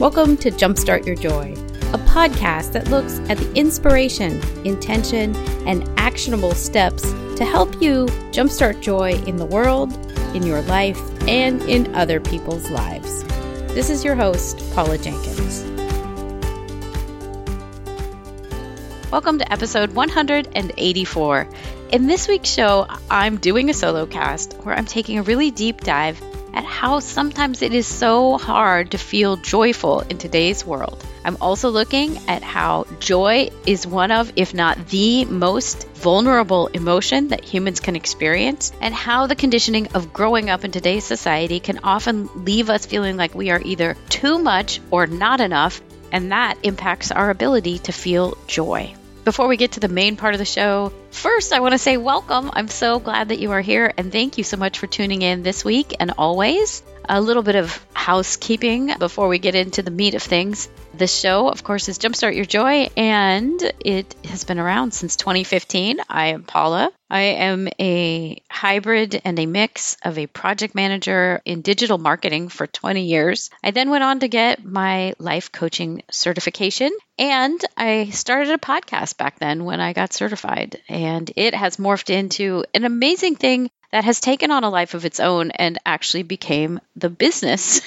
Welcome to Jumpstart Your Joy, a podcast that looks at the inspiration, intention, and actionable steps to help you jumpstart joy in the world, in your life, and in other people's lives. This is your host, Paula Jenkins. Welcome to episode 184. In this week's show, I'm doing a solo cast where I'm taking a really deep dive at how sometimes it is so hard to feel joyful in today's world. I'm also looking at how joy is one of, if not the most vulnerable emotion that humans can experience, and how the conditioning of growing up in today's society can often leave us feeling like we are either too much or not enough, and that impacts our ability to feel joy. Before we get to the main part of the show, first I want to say welcome. I'm so glad that you are here and thank you so much for tuning in this week and always. A little bit of housekeeping before we get into the meat of things. This show, of course, is Jumpstart Your Joy, and it has been around since 2015. I am Paula. I am a hybrid and a mix of a project manager in digital marketing for 20 years. I then went on to get my life coaching certification, and I started a podcast back then when I got certified. And it has morphed into an amazing thing that has taken on a life of its own and actually became the business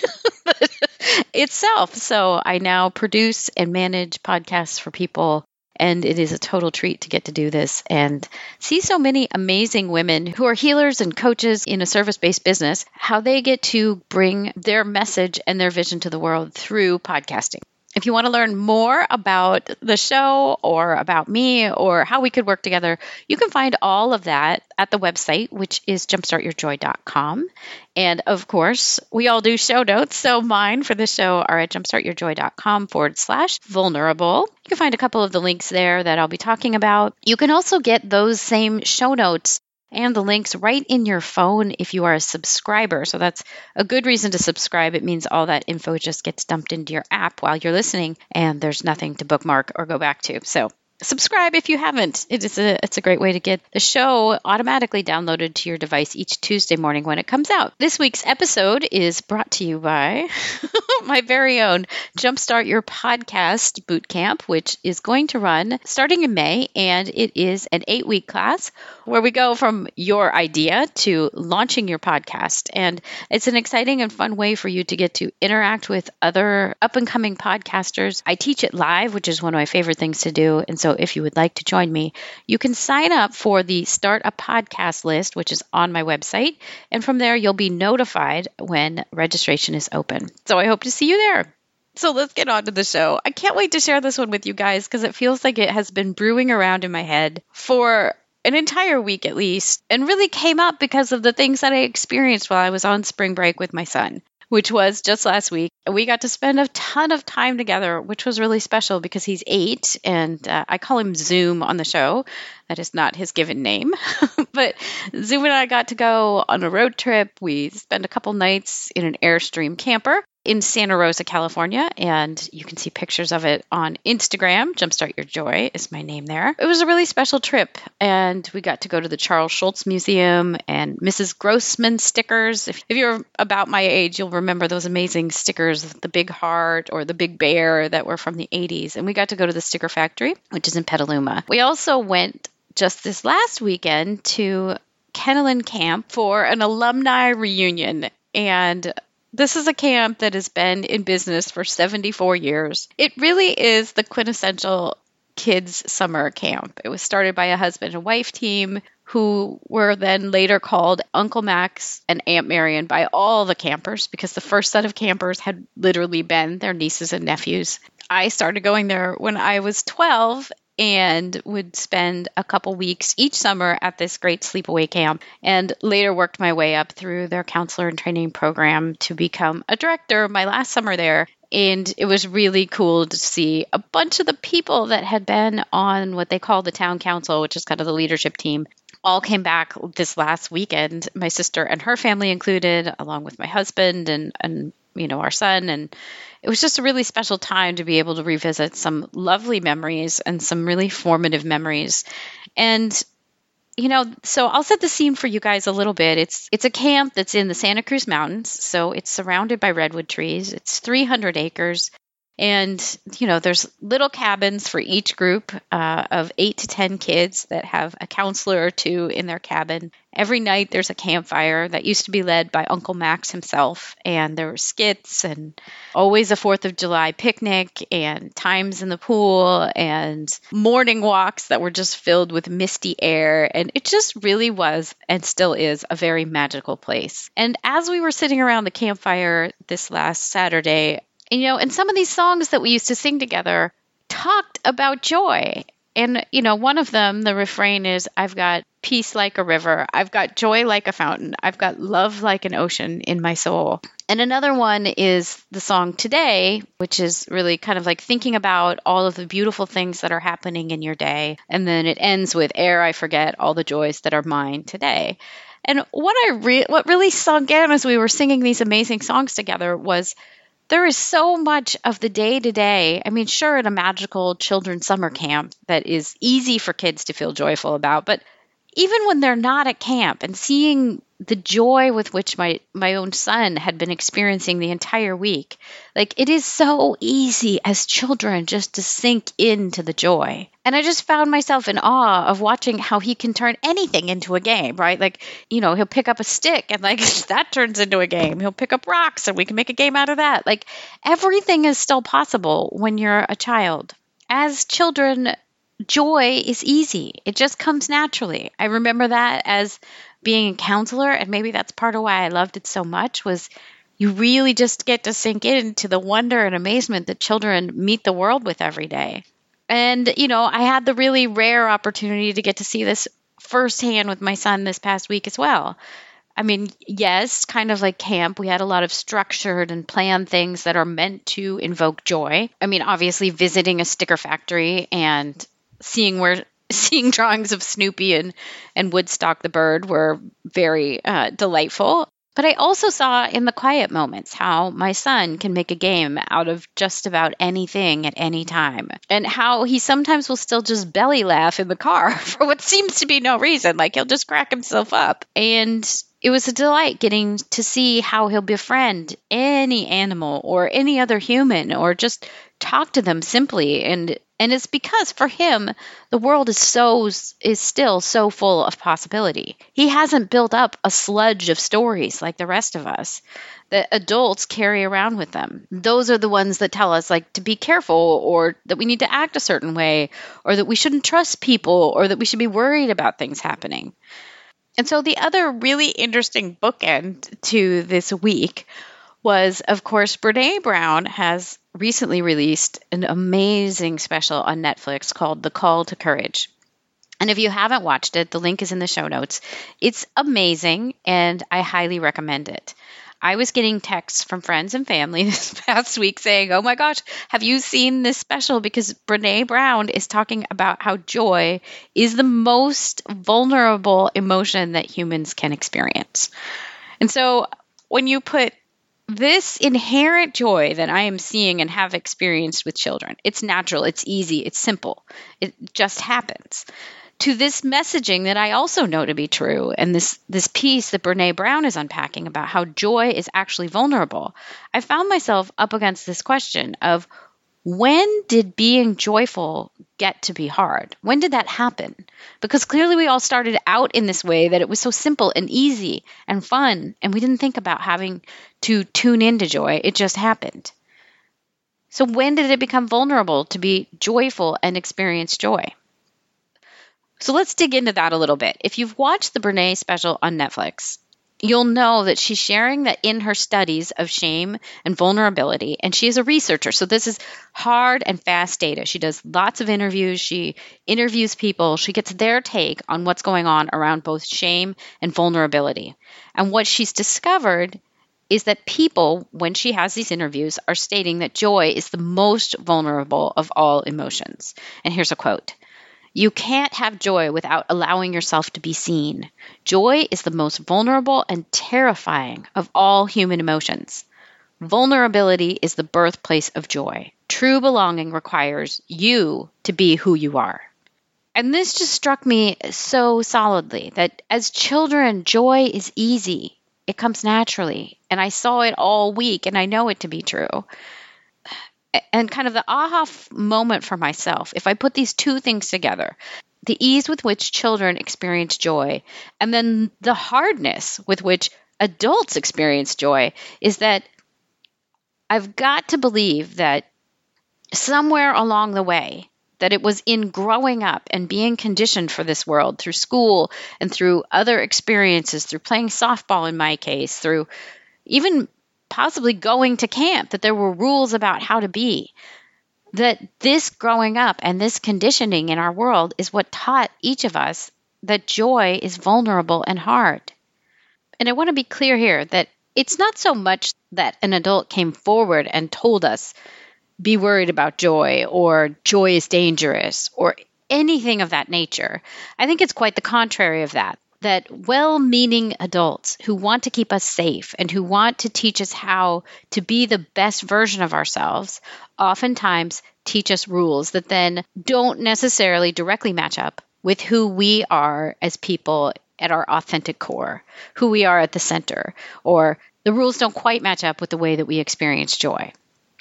itself. So I now produce and manage podcasts for people. And it is a total treat to get to do this and see so many amazing women who are healers and coaches in a service based business, how they get to bring their message and their vision to the world through podcasting. If you want to learn more about the show or about me or how we could work together, you can find all of that at the website, which is jumpstartyourjoy.com. And of course, we all do show notes. So mine for the show are at jumpstartyourjoy.com forward slash vulnerable. You can find a couple of the links there that I'll be talking about. You can also get those same show notes and the links right in your phone if you are a subscriber. So that's a good reason to subscribe. It means all that info just gets dumped into your app while you're listening, and there's nothing to bookmark or go back to. So subscribe if you haven't. It is a it's a great way to get the show automatically downloaded to your device each Tuesday morning when it comes out. This week's episode is brought to you by my very own Jumpstart Your Podcast Bootcamp, which is going to run starting in May, and it is an eight week class where we go from your idea to launching your podcast. And it's an exciting and fun way for you to get to interact with other up and coming podcasters. I teach it live, which is one of my favorite things to do. And so if you would like to join me, you can sign up for the Start a Podcast list, which is on my website. And from there, you'll be notified when registration is open. So I hope to see you there. So let's get on to the show. I can't wait to share this one with you guys because it feels like it has been brewing around in my head for an entire week at least and really came up because of the things that I experienced while I was on spring break with my son which was just last week. We got to spend a ton of time together, which was really special because he's eight and uh, I call him Zoom on the show. That is not his given name. but Zoom and I got to go on a road trip. We spent a couple nights in an Airstream camper in Santa Rosa, California, and you can see pictures of it on Instagram. Jumpstart Your Joy is my name there. It was a really special trip, and we got to go to the Charles Schulz Museum and Mrs. Grossman stickers. If, if you're about my age, you'll remember those amazing stickers, the big heart or the big bear that were from the 80s. And we got to go to the sticker factory, which is in Petaluma. We also went just this last weekend to Kennolyn Camp for an alumni reunion. And this is a camp that has been in business for 74 years. It really is the quintessential kids' summer camp. It was started by a husband and wife team who were then later called Uncle Max and Aunt Marion by all the campers because the first set of campers had literally been their nieces and nephews. I started going there when I was 12 and would spend a couple weeks each summer at this great sleepaway camp and later worked my way up through their counselor and training program to become a director my last summer there. And it was really cool to see a bunch of the people that had been on what they call the town council which is kind of the leadership team all came back this last weekend my sister and her family included along with my husband and and you know our son and it was just a really special time to be able to revisit some lovely memories and some really formative memories. And you know so i'll set the scene for you guys a little bit. It's it's a camp that's in the santa cruz mountains so it's surrounded by redwood trees. It's 300 acres And, you know, there's little cabins for each group uh, of eight to 10 kids that have a counselor or two in their cabin. Every night there's a campfire that used to be led by Uncle Max himself. And there were skits and always a 4th of July picnic and times in the pool and morning walks that were just filled with misty air. And it just really was and still is a very magical place. And as we were sitting around the campfire this last Saturday, and, you know, and some of these songs that we used to sing together talked about joy. And, you know, one of them, the refrain is I've got peace like a river. I've got joy like a fountain. I've got love like an ocean in my soul. And another one is the song Today, which is really kind of like thinking about all of the beautiful things that are happening in your day. And then it ends with Ere I forget all the joys that are mine today. And what I re- what really sunk in as we were singing these amazing songs together was there is so much of the day to day. I mean, sure, at a magical children's summer camp that is easy for kids to feel joyful about, but even when they're not at camp and seeing the joy with which my my own son had been experiencing the entire week like it is so easy as children just to sink into the joy. And i just found myself in awe of watching how he can turn anything into a game right? Like you know he'll pick up a stick and like that turns into a game. He'll pick up rocks and we can make a game out of that. Like everything is still possible when you're a child. As children joy is easy. It just comes naturally. I remember that as being a counselor and maybe that's part of why I loved it so much was you really just get to sink into the wonder and amazement that children meet the world with every day. And you know, I had the really rare opportunity to get to see this firsthand with my son this past week as well. I mean, yes, kind of like camp, we had a lot of structured and planned things that are meant to invoke joy. I mean, obviously, visiting a sticker factory and seeing where seeing drawings of Snoopy and and Woodstock the bird were very uh, delightful. But I also saw in the quiet moments how my son can make a game out of just about anything at any time, and how he sometimes will still just belly laugh in the car for what seems to be no reason. Like he'll just crack himself up. And it was a delight getting to see how he'll befriend any animal or any other human or just talk to them simply and and it's because for him the world is so is still so full of possibility. He hasn't built up a sludge of stories like the rest of us that adults carry around with them. Those are the ones that tell us like to be careful or that we need to act a certain way or that we shouldn't trust people or that we should be worried about things happening. And so the other really interesting bookend to this week was, of course, Brene Brown has recently released an amazing special on Netflix called The Call to Courage. And if you haven't watched it, the link is in the show notes. It's amazing and I highly recommend it. I was getting texts from friends and family this past week saying, Oh my gosh, have you seen this special? Because Brene Brown is talking about how joy is the most vulnerable emotion that humans can experience. And so when you put this inherent joy that I am seeing and have experienced with children. It's natural, it's easy, it's simple. It just happens. To this messaging that I also know to be true, and this this piece that Brene Brown is unpacking about how joy is actually vulnerable, I found myself up against this question of when did being joyful get to be hard? When did that happen? Because clearly we all started out in this way that it was so simple and easy and fun, and we didn't think about having to tune into joy. It just happened. So, when did it become vulnerable to be joyful and experience joy? So, let's dig into that a little bit. If you've watched the Brene special on Netflix, you'll know that she's sharing that in her studies of shame and vulnerability. And she is a researcher. So this is hard and fast data. She does lots of interviews. She interviews people. She gets their take on what's going on around both shame and vulnerability. And what she's discovered is that people, when she has these interviews, are stating that joy is the most vulnerable of all emotions. And here's a quote you can't have joy without allowing yourself to be seen. Joy is the most vulnerable and terrifying of all human emotions. Vulnerability is the birthplace of joy. True belonging requires you to be who you are. And this just struck me so solidly that as children, joy is easy. It comes naturally. And I saw it all week, and I know it to be true. And kind of the aha moment for myself, if I put these two things together, the ease with which children experience joy, and then the hardness with which adults experience joy, is that I've got to believe that somewhere along the way, that it was in growing up and being conditioned for this world through school and through other experiences, through playing softball in my case, through even possibly going to camp, that there were rules about how to be. That this growing up and this conditioning in our world is what taught each of us that joy is vulnerable and hard. And I want to be clear here that it's not so much that an adult came forward and told us, be worried about joy or joy is dangerous or anything of that nature. I think it's quite the contrary of that that well meaning adults who want to keep us safe and who want to teach us how to be the best version of ourselves oftentimes teach us rules that then don't necessarily directly match up with who we are as people at our authentic core, who we are at the center, or the rules don't quite match up with the way that we experience joy.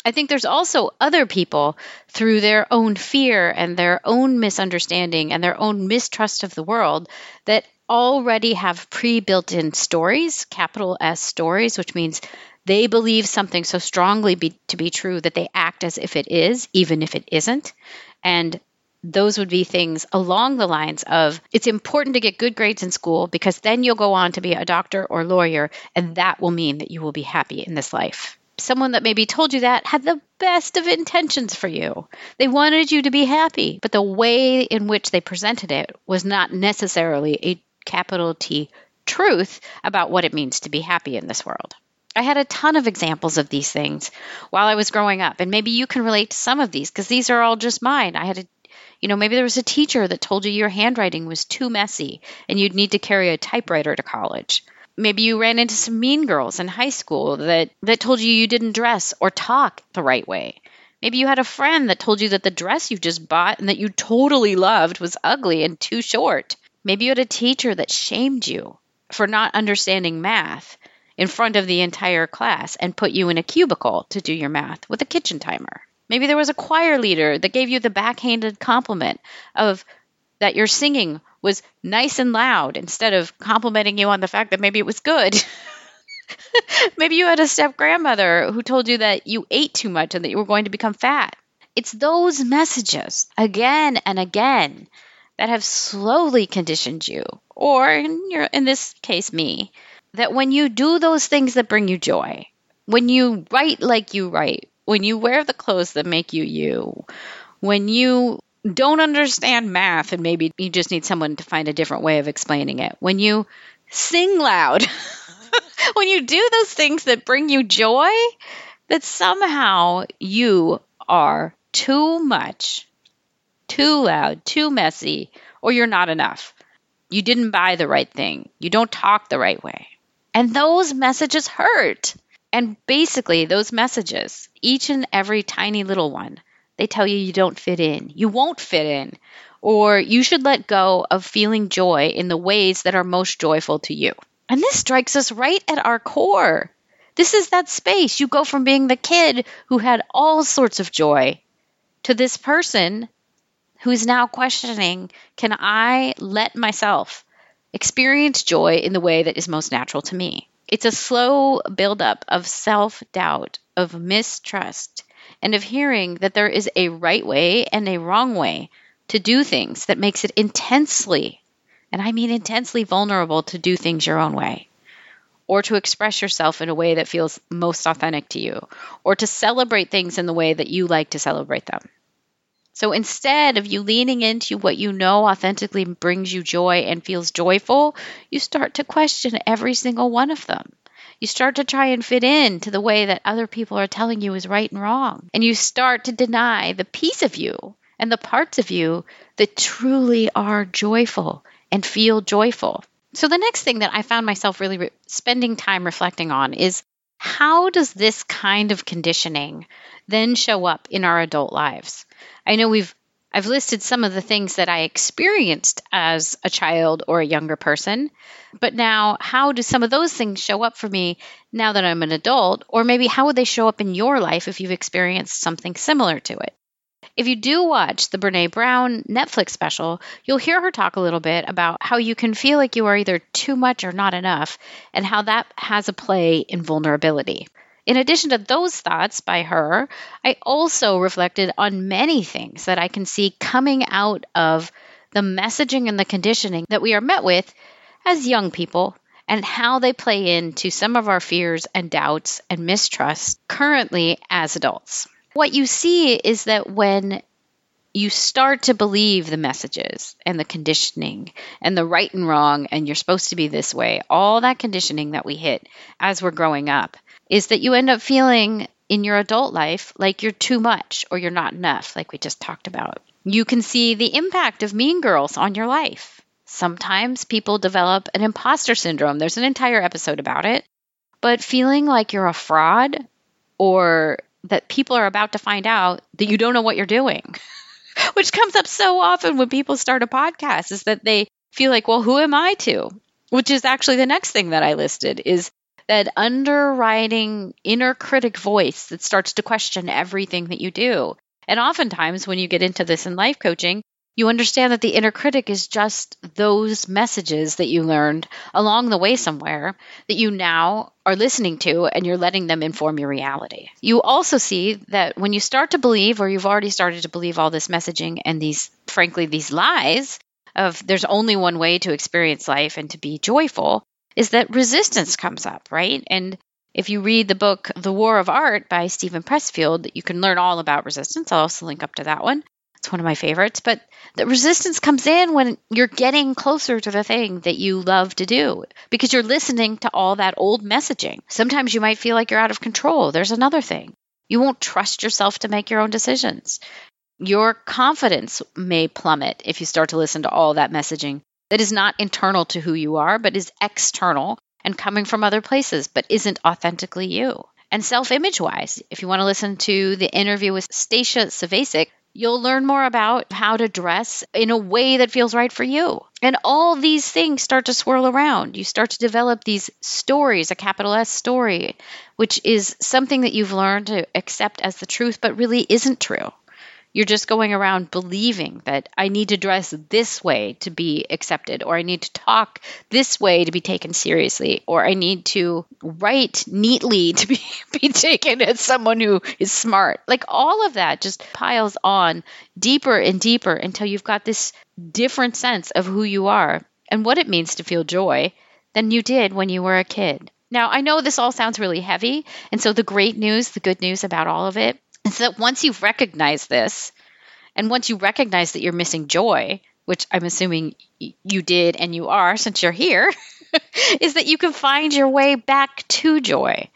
I think there's also other people through their own fear and their own misunderstanding and their own mistrust of the world that already have pre built in stories, capital S stories, which means they believe something so strongly be, to be true that they act as if it is, even if it isn't. And those would be things along the lines of it's important to get good grades in school because then you'll go on to be a doctor or lawyer, and that will mean that you will be happy in this life. Someone that maybe told you that had the best of intentions for you. They wanted you to be happy, but the way in which they presented it was not necessarily a capital T truth about what it means to be happy in this world. I had a ton of examples of these things while I was growing up, and maybe you can relate to some of these because these are all just mine. I had a you know, maybe there was a teacher that told you your handwriting was too messy and you'd need to carry a typewriter to college. Maybe you ran into some mean girls in high school that, that told you you didn't dress or talk the right way. Maybe you had a friend that told you that the dress you just bought and that you totally loved was ugly and too short. Maybe you had a teacher that shamed you for not understanding math in front of the entire class and put you in a cubicle to do your math with a kitchen timer. Maybe there was a choir leader that gave you the backhanded compliment of that your singing was nice and loud instead of complimenting you on the fact that maybe it was good. maybe you had a step grandmother who told you that you ate too much and that you were going to become fat. It's those messages again and again that have slowly conditioned you, or in, your, in this case, me, that when you do those things that bring you joy, when you write like you write, when you wear the clothes that make you you, when you don't understand math and maybe you just need someone to find a different way of explaining it, when you sing loud, when you do those things that bring you joy, that somehow you are too much too loud, too messy, or you're not enough. You didn't buy the right thing. You don't talk the right way. And those messages hurt. And basically, those messages, each and every tiny little one, they tell you you don't fit in. You won't fit in. Or you should let go of feeling joy in the ways that are most joyful to you. And this strikes us right at our core. This is that space. You go from being the kid who had all sorts of joy to this person who's now questioning can I let myself experience joy in the way that is most natural to me? It's a slow buildup of self doubt, of mistrust, and of hearing that there is a right way and a wrong way to do things that makes it intensely, and I mean intensely vulnerable to do things your own way or to express yourself in a way that feels most authentic to you, or to celebrate things in the way that you like to celebrate them. So instead of you leaning into what you know authentically brings you joy and feels joyful, you start to question every single one of them. You start to try and fit in to the way that other people are telling you is right and wrong. And you start to deny the piece of you and the parts of you that truly are joyful and feel joyful. So, the next thing that I found myself really re- spending time reflecting on is how does this kind of conditioning then show up in our adult lives? I know we've I've listed some of the things that I experienced as a child or a younger person. But now, how do some of those things show up for me now that I'm an adult? Or maybe how would they show up in your life if you've experienced something similar to it? If you do watch the Brene Brown Netflix special, you'll hear her talk a little bit about how you can feel like you are either too much or not enough, and how that has a play in vulnerability. In addition to those thoughts by her, I also reflected on many things that I can see coming out of the messaging and the conditioning that we are met with as young people and how they play into some of our fears and doubts and mistrust currently as adults. What you see is that when you start to believe the messages and the conditioning and the right and wrong, and you're supposed to be this way, all that conditioning that we hit as we're growing up, is that you end up feeling in your adult life like you're too much or you're not enough, like we just talked about. You can see the impact of mean girls on your life. Sometimes people develop an imposter syndrome. There's an entire episode about it. But feeling like you're a fraud or that people are about to find out that you don't know what you're doing, which comes up so often when people start a podcast, is that they feel like, well, who am I to? Which is actually the next thing that I listed is that underwriting inner critic voice that starts to question everything that you do. And oftentimes, when you get into this in life coaching, you understand that the inner critic is just those messages that you learned along the way somewhere that you now are listening to and you're letting them inform your reality. You also see that when you start to believe, or you've already started to believe all this messaging and these, frankly, these lies of there's only one way to experience life and to be joyful, is that resistance comes up, right? And if you read the book The War of Art by Steven Pressfield, you can learn all about resistance. I'll also link up to that one. It's one of my favorites. But the resistance comes in when you're getting closer to the thing that you love to do because you're listening to all that old messaging. Sometimes you might feel like you're out of control. There's another thing. You won't trust yourself to make your own decisions. Your confidence may plummet if you start to listen to all that messaging that is not internal to who you are, but is external and coming from other places, but isn't authentically you. And self image wise, if you want to listen to the interview with Stasia Savasuk, you'll learn more about how to dress in a way that feels right for you. And all these things start to swirl around. You start to develop these stories, a capital S story, which is something that you've learned to accept as the truth, but really isn't true. You're just going around believing that I need to dress this way to be accepted, or I need to talk this way to be taken seriously, or I need to write neatly to be, be taken as someone who is smart. Like all of that just piles on deeper and deeper until you've got this different sense of who you are and what it means to feel joy than you did when you were a kid. Now, I know this all sounds really heavy. And so, the great news, the good news about all of it is that once you've recognized this, and once you recognize that you're missing joy, which I'm assuming you did and you are since you're here, is that you can find your way back to joy.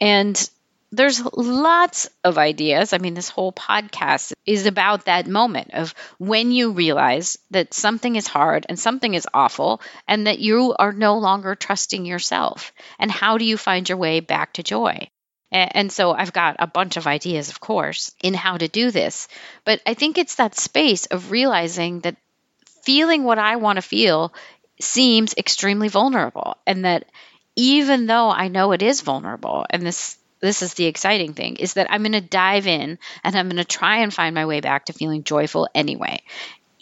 And there's lots of ideas. I mean, this whole podcast is about that moment of when you realize that something is hard and something is awful and that you are no longer trusting yourself. And how do you find your way back to joy? And so I've got a bunch of ideas, of course, in how to do this. But I think it's that space of realizing that feeling what I want to feel seems extremely vulnerable. And that even though I know it is vulnerable, and this this is the exciting thing is that I'm going to dive in and I'm going to try and find my way back to feeling joyful anyway.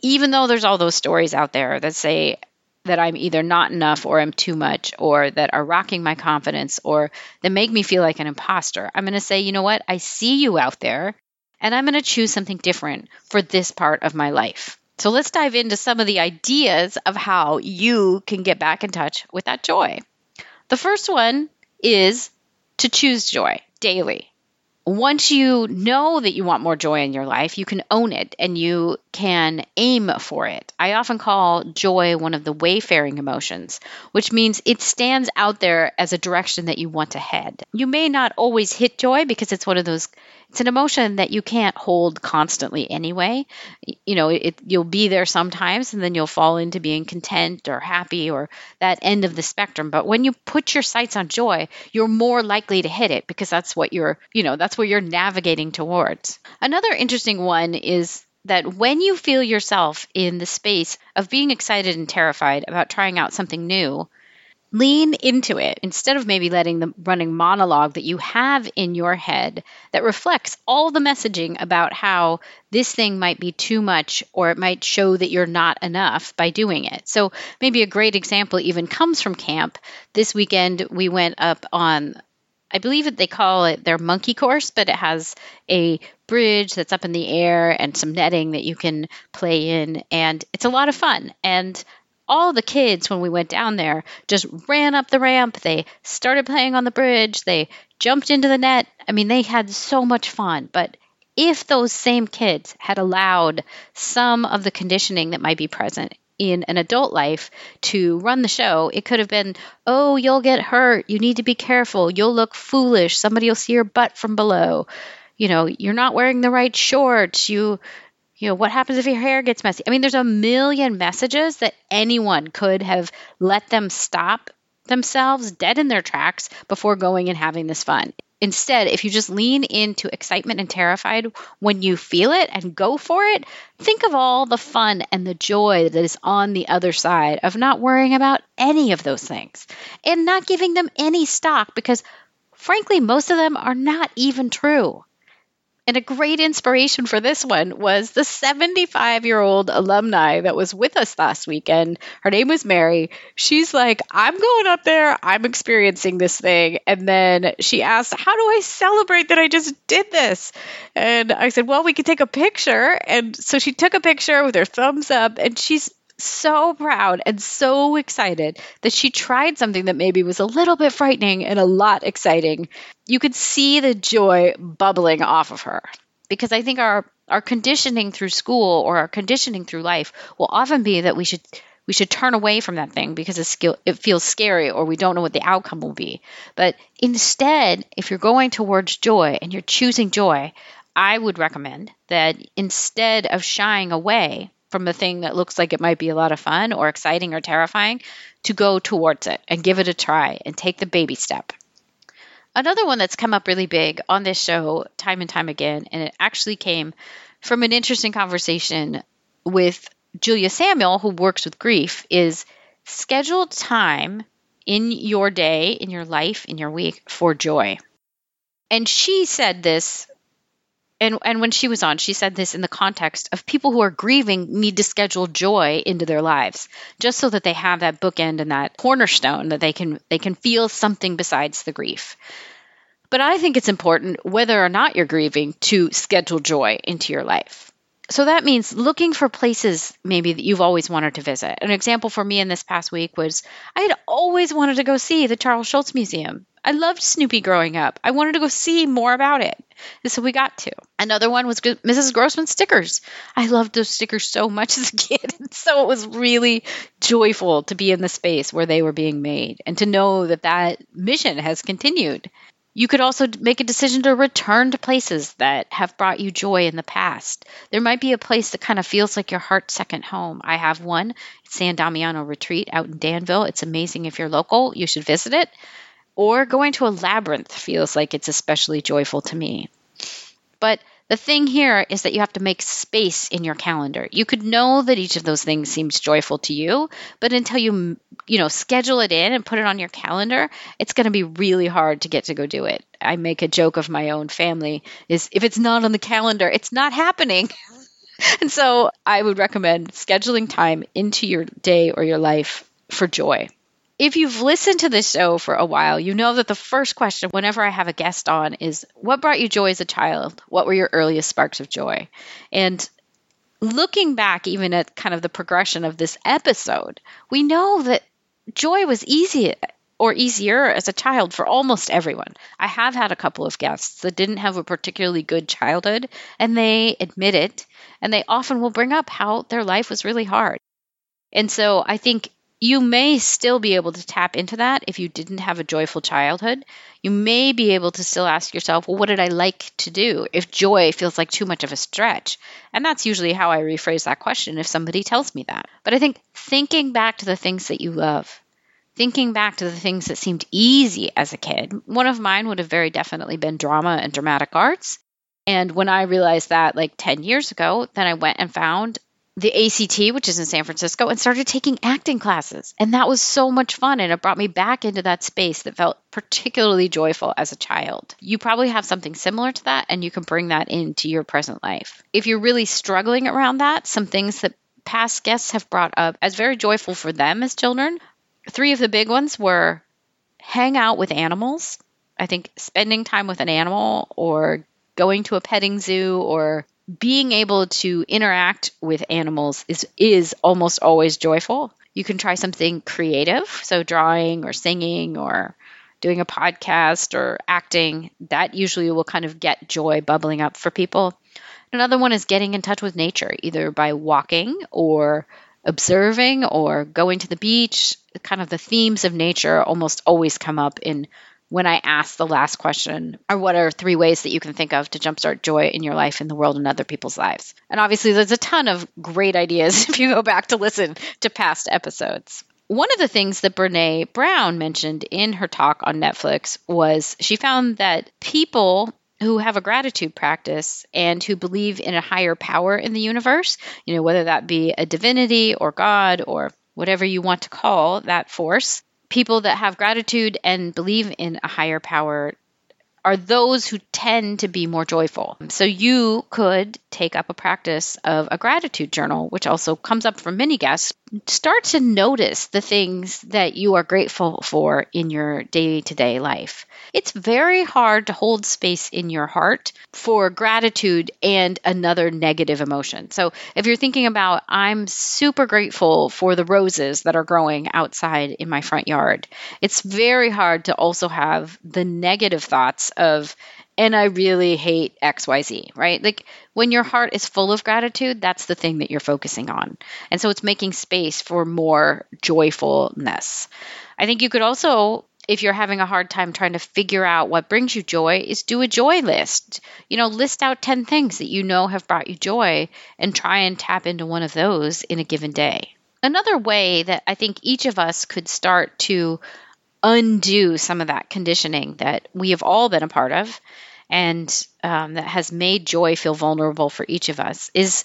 Even though there's all those stories out there that say that I'm either not enough or I'm too much or that are rocking my confidence or that make me feel like an imposter. I'm going to say, you know what? I see you out there and I'm going to choose something different for this part of my life. So let's dive into some of the ideas of how you can get back in touch with that joy. The first one is to choose joy daily once you know that you want more joy in your life, you can own it and you can aim for it. I often call joy one of the wayfaring emotions, which means it stands out there as a direction that you want to head. You may not always hit joy because it's one of those it's an emotion that you can't hold constantly anyway. You know, it, you'll be there sometimes and then you'll fall into being content or happy or that end of the spectrum. But when you put your sights on joy, you're more likely to hit it because that's what you're, you know, that's where you're navigating towards. Another interesting one is that when you feel yourself in the space of being excited and terrified about trying out something new, lean into it instead of maybe letting the running monologue that you have in your head that reflects all the messaging about how this thing might be too much or it might show that you're not enough by doing it. So, maybe a great example even comes from camp. This weekend, we went up on I believe that they call it their monkey course, but it has a bridge that's up in the air and some netting that you can play in. And it's a lot of fun. And all the kids, when we went down there, just ran up the ramp. They started playing on the bridge. They jumped into the net. I mean, they had so much fun. But if those same kids had allowed some of the conditioning that might be present in an adult life to run the show, it could have been, oh, you'll get hurt. You need to be careful. You'll look foolish. Somebody will see your butt from below. You know, you're not wearing the right shorts. You you know, what happens if your hair gets messy? I mean, there's a million messages that anyone could have let them stop themselves dead in their tracks before going and having this fun. Instead, if you just lean into excitement and terrified when you feel it and go for it, think of all the fun and the joy that is on the other side of not worrying about any of those things and not giving them any stock because, frankly, most of them are not even true. And a great inspiration for this one was the 75 year old alumni that was with us last weekend. Her name was Mary. She's like, I'm going up there, I'm experiencing this thing. And then she asked, How do I celebrate that I just did this? And I said, Well, we could take a picture. And so she took a picture with her thumbs up, and she's so proud and so excited that she tried something that maybe was a little bit frightening and a lot exciting. You could see the joy bubbling off of her because I think our our conditioning through school or our conditioning through life will often be that we should we should turn away from that thing because it feels scary or we don't know what the outcome will be. But instead, if you're going towards joy and you're choosing joy, I would recommend that instead of shying away from a thing that looks like it might be a lot of fun or exciting or terrifying to go towards it and give it a try and take the baby step. Another one that's come up really big on this show time and time again, and it actually came from an interesting conversation with Julia Samuel, who works with grief, is schedule time in your day, in your life, in your week for joy. And she said this and and when she was on she said this in the context of people who are grieving need to schedule joy into their lives just so that they have that bookend and that cornerstone that they can they can feel something besides the grief but i think it's important whether or not you're grieving to schedule joy into your life so that means looking for places maybe that you've always wanted to visit. An example for me in this past week was I had always wanted to go see the Charles Schulz Museum. I loved Snoopy growing up. I wanted to go see more about it. And so we got to. Another one was Mrs. Grossman stickers. I loved those stickers so much as a kid. so it was really joyful to be in the space where they were being made and to know that that mission has continued. You could also make a decision to return to places that have brought you joy in the past. There might be a place that kind of feels like your heart's second home. I have one, it's San Damiano Retreat out in Danville. It's amazing if you're local, you should visit it or going to a labyrinth feels like it's especially joyful to me. But the thing here is that you have to make space in your calendar. You could know that each of those things seems joyful to you, but until you you know schedule it in and put it on your calendar, it's going to be really hard to get to go do it. I make a joke of my own family is if it's not on the calendar, it's not happening. and so I would recommend scheduling time into your day or your life for joy if you've listened to this show for a while, you know that the first question whenever I have a guest on is what brought you joy as a child? What were your earliest sparks of joy? And looking back even at kind of the progression of this episode, we know that joy was easy or easier as a child for almost everyone. I have had a couple of guests that didn't have a particularly good childhood and they admit it and they often will bring up how their life was really hard. And so I think you may still be able to tap into that if you didn't have a joyful childhood. You may be able to still ask yourself, well, what did I like to do if joy feels like too much of a stretch? And that's usually how I rephrase that question if somebody tells me that. But I think thinking back to the things that you love, thinking back to the things that seemed easy as a kid, one of mine would have very definitely been drama and dramatic arts. And when I realized that like 10 years ago, then I went and found the ACT, which is in San Francisco, and started taking acting classes. And that was so much fun. And it brought me back into that space that felt particularly joyful as a child. You probably have something similar to that, and you can bring that into your present life. If you're really struggling around that, some things that past guests have brought up as very joyful for them as children, three of the big ones were hang out with animals. I think spending time with an animal or going to a petting zoo or being able to interact with animals is is almost always joyful. You can try something creative, so drawing or singing or doing a podcast or acting. That usually will kind of get joy bubbling up for people. Another one is getting in touch with nature, either by walking or observing or going to the beach. Kind of the themes of nature almost always come up in when I ask the last question, or what are three ways that you can think of to jumpstart joy in your life, in the world, and other people's lives? And obviously, there's a ton of great ideas if you go back to listen to past episodes. One of the things that Brene Brown mentioned in her talk on Netflix was she found that people who have a gratitude practice and who believe in a higher power in the universe, you know, whether that be a divinity or God or whatever you want to call that force, people that have gratitude and believe in a higher power are those who tend to be more joyful. So you could take up a practice of a gratitude journal, which also comes up from many guests. Start to notice the things that you are grateful for in your day to day life it's very hard to hold space in your heart for gratitude and another negative emotion. So if you're thinking about, I'm super grateful for the roses that are growing outside in my front yard, it's very hard to also have the negative thoughts of, and I really hate XYZ, right? Like when your heart is full of gratitude, that's the thing that you're focusing on. And so it's making space for more joyfulness. I think you could also if you're having a hard time trying to figure out what brings you joy is do a joy list you know list out 10 things that you know have brought you joy and try and tap into one of those in a given day another way that i think each of us could start to undo some of that conditioning that we have all been a part of and um, that has made joy feel vulnerable for each of us is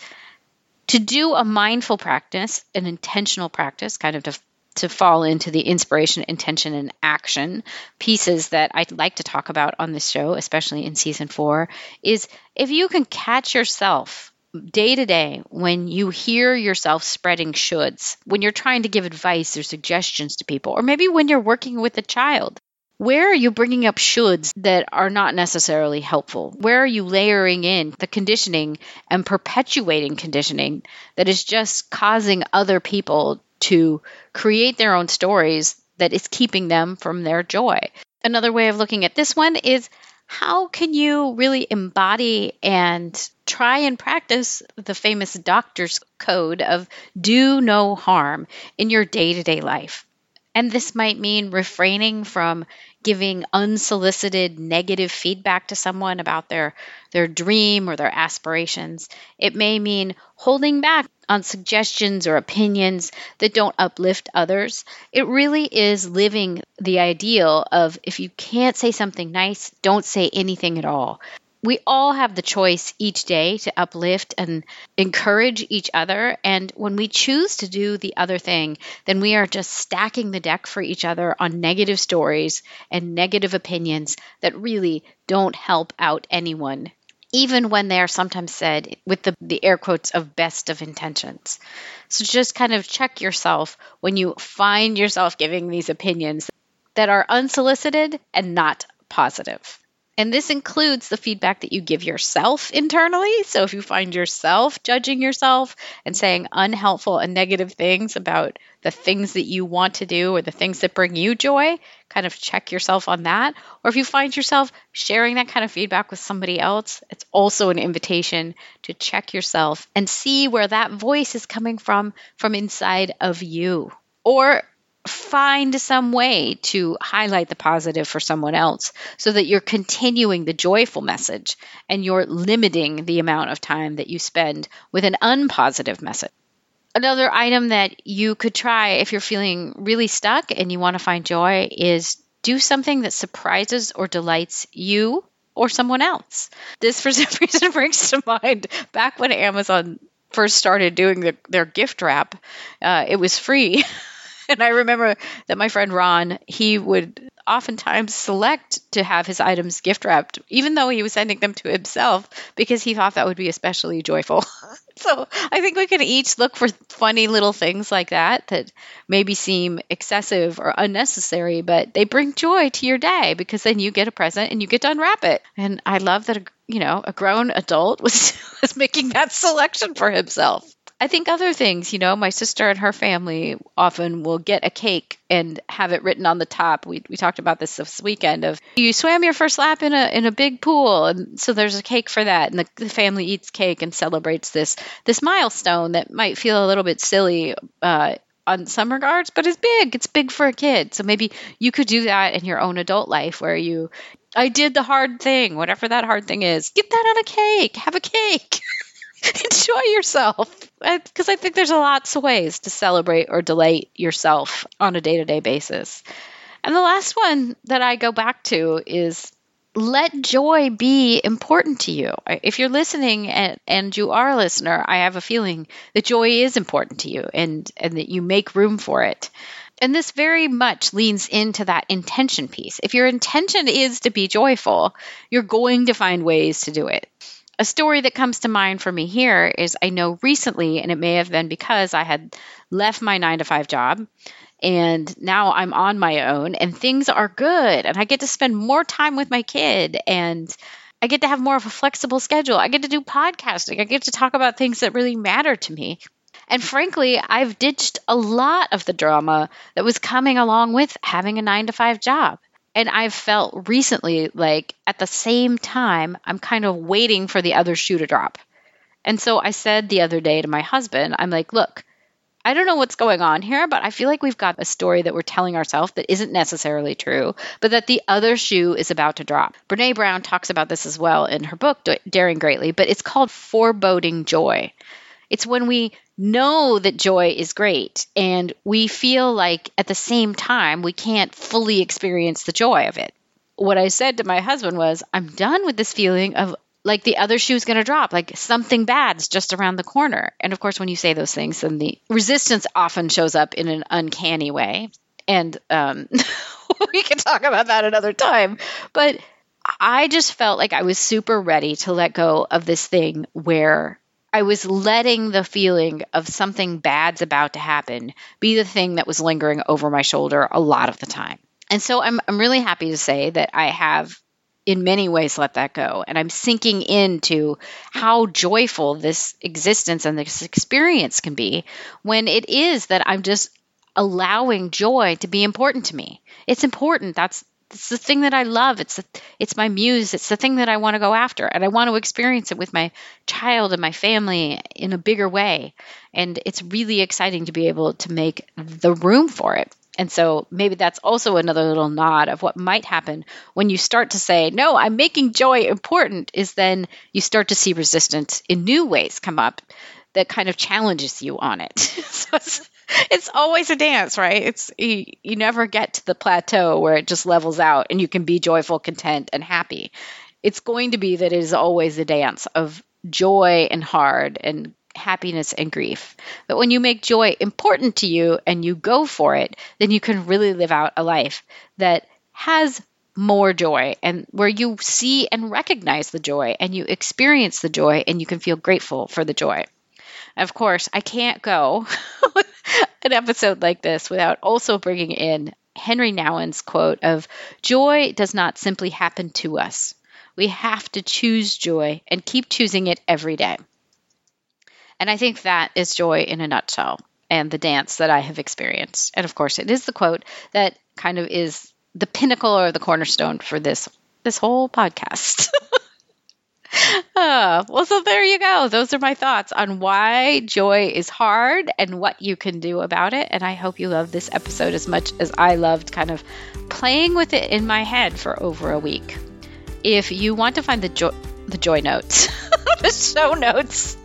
to do a mindful practice, an intentional practice, kind of to to fall into the inspiration, intention, and action pieces that I'd like to talk about on this show, especially in season four, is if you can catch yourself day to day when you hear yourself spreading shoulds, when you're trying to give advice or suggestions to people, or maybe when you're working with a child. Where are you bringing up shoulds that are not necessarily helpful? Where are you layering in the conditioning and perpetuating conditioning that is just causing other people to create their own stories that is keeping them from their joy. Another way of looking at this one is how can you really embody and try and practice the famous doctor's code of do no harm in your day to day life? And this might mean refraining from giving unsolicited negative feedback to someone about their their dream or their aspirations. It may mean holding back on suggestions or opinions that don't uplift others. It really is living the ideal of if you can't say something nice, don't say anything at all we all have the choice each day to uplift and encourage each other. And when we choose to do the other thing, then we are just stacking the deck for each other on negative stories and negative opinions that really don't help out anyone. Even when they are sometimes said with the, the air quotes of best of intentions. So just kind of check yourself when you find yourself giving these opinions that are unsolicited and not positive. And this includes the feedback that you give yourself internally. So if you find yourself judging yourself and saying unhelpful and negative things about the things that you want to do or the things that bring you joy, kind of check yourself on that. Or if you find yourself sharing that kind of feedback with somebody else, it's also an invitation to check yourself and see where that voice is coming from from inside of you. Or find some way to highlight the positive for someone else so that you're continuing the joyful message and you're limiting the amount of time that you spend with an unpositive message. Another item that you could try if you're feeling really stuck and you want to find joy is do something that surprises or delights you or someone else. This, for some reason, brings to mind back when Amazon first started doing the, their gift wrap, uh, it was free. and I remember that my friend Ron, he would oftentimes select to have his items gift wrapped, even though he was sending them to himself, because he thought that would be especially joyful. so I think we can each look for funny little things like that that maybe seem excessive or unnecessary, but they bring joy to your day because then you get a present and you get to unwrap it. And I love that, you know, a grown adult was, was making that selection for himself. I think other things, you know, my sister and her family often will get a cake and have it written on the top. We, we talked about this this weekend of you swam your first lap in a in a big pool, and so there's a cake for that, and the, the family eats cake and celebrates this this milestone that might feel a little bit silly. Uh, on some regards, but it's big. It's big for a kid. So maybe you could do that in your own adult life where you, I did the hard thing, whatever that hard thing is. Get that on a cake. Have a cake. enjoy yourself because I think there's a lots of ways to celebrate or delight yourself on a day to day basis. And the last one that I go back to is let joy be important to you. If you're listening and, and you are a listener, I have a feeling that joy is important to you and, and that you make room for it. And this very much leans into that intention piece. If your intention is to be joyful, you're going to find ways to do it a story that comes to mind for me here is I know recently, and it may have been because I had left my nine to five job and now I'm on my own and things are good and I get to spend more time with my kid and I get to have more of a flexible schedule. I get to do podcasting. I get to talk about things that really matter to me. And frankly, I've ditched a lot of the drama that was coming along with having a nine to five job. And I've felt recently like at the same time, I'm kind of waiting for the other shoe to drop. And so I said the other day to my husband, I'm like, look, I don't know what's going on here, but I feel like we've got a story that we're telling ourselves that isn't necessarily true, but that the other shoe is about to drop. Brene Brown talks about this as well in her book, Daring Greatly, but it's called foreboding joy. It's when we know that joy is great and we feel like at the same time we can't fully experience the joy of it. What I said to my husband was, I'm done with this feeling of like the other shoe's going to drop, like something bad's just around the corner. And of course, when you say those things, then the resistance often shows up in an uncanny way. And um, we can talk about that another time. But I just felt like I was super ready to let go of this thing where I was letting the feeling of something bad's about to happen be the thing that was lingering over my shoulder a lot of the time. And so I'm, I'm really happy to say that I have in many ways let that go. And I'm sinking into how joyful this existence and this experience can be when it is that I'm just allowing joy to be important to me. It's important. That's it's the thing that I love. It's the, it's my muse. It's the thing that I want to go after, and I want to experience it with my child and my family in a bigger way. And it's really exciting to be able to make the room for it. And so maybe that's also another little nod of what might happen when you start to say, "No, I'm making joy important." Is then you start to see resistance in new ways come up that kind of challenges you on it. so it's it's always a dance, right? It's you, you never get to the plateau where it just levels out and you can be joyful, content, and happy. It's going to be that it is always a dance of joy and hard and happiness and grief. But when you make joy important to you and you go for it, then you can really live out a life that has more joy and where you see and recognize the joy and you experience the joy and you can feel grateful for the joy. Of course, I can't go an episode like this without also bringing in Henri Nouwen's quote of Joy does not simply happen to us. We have to choose joy and keep choosing it every day. And I think that is joy in a nutshell and the dance that I have experienced. And of course, it is the quote that kind of is the pinnacle or the cornerstone for this this whole podcast. well, so there you go. Those are my thoughts on why joy is hard and what you can do about it. And I hope you love this episode as much as I loved kind of playing with it in my head for over a week. If you want to find the joy, the joy notes, the show notes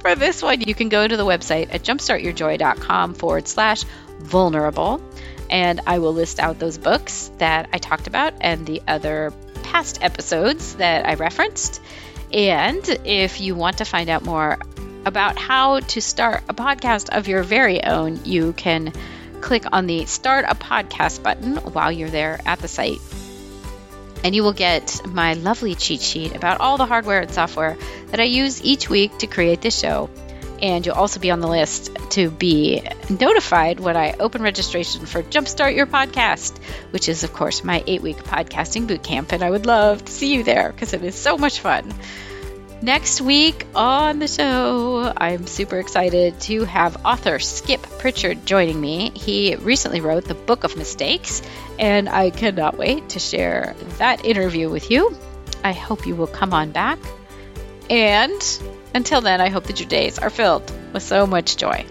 for this one, you can go to the website at jumpstartyourjoy.com forward slash vulnerable. And I will list out those books that I talked about and the other past episodes that I referenced. And if you want to find out more about how to start a podcast of your very own, you can click on the Start a Podcast button while you're there at the site. And you will get my lovely cheat sheet about all the hardware and software that I use each week to create this show. And you'll also be on the list to be notified when I open registration for Jumpstart Your Podcast, which is, of course, my eight week podcasting boot camp. And I would love to see you there because it is so much fun. Next week on the show, I'm super excited to have author Skip Pritchard joining me. He recently wrote the Book of Mistakes, and I cannot wait to share that interview with you. I hope you will come on back. And until then, I hope that your days are filled with so much joy.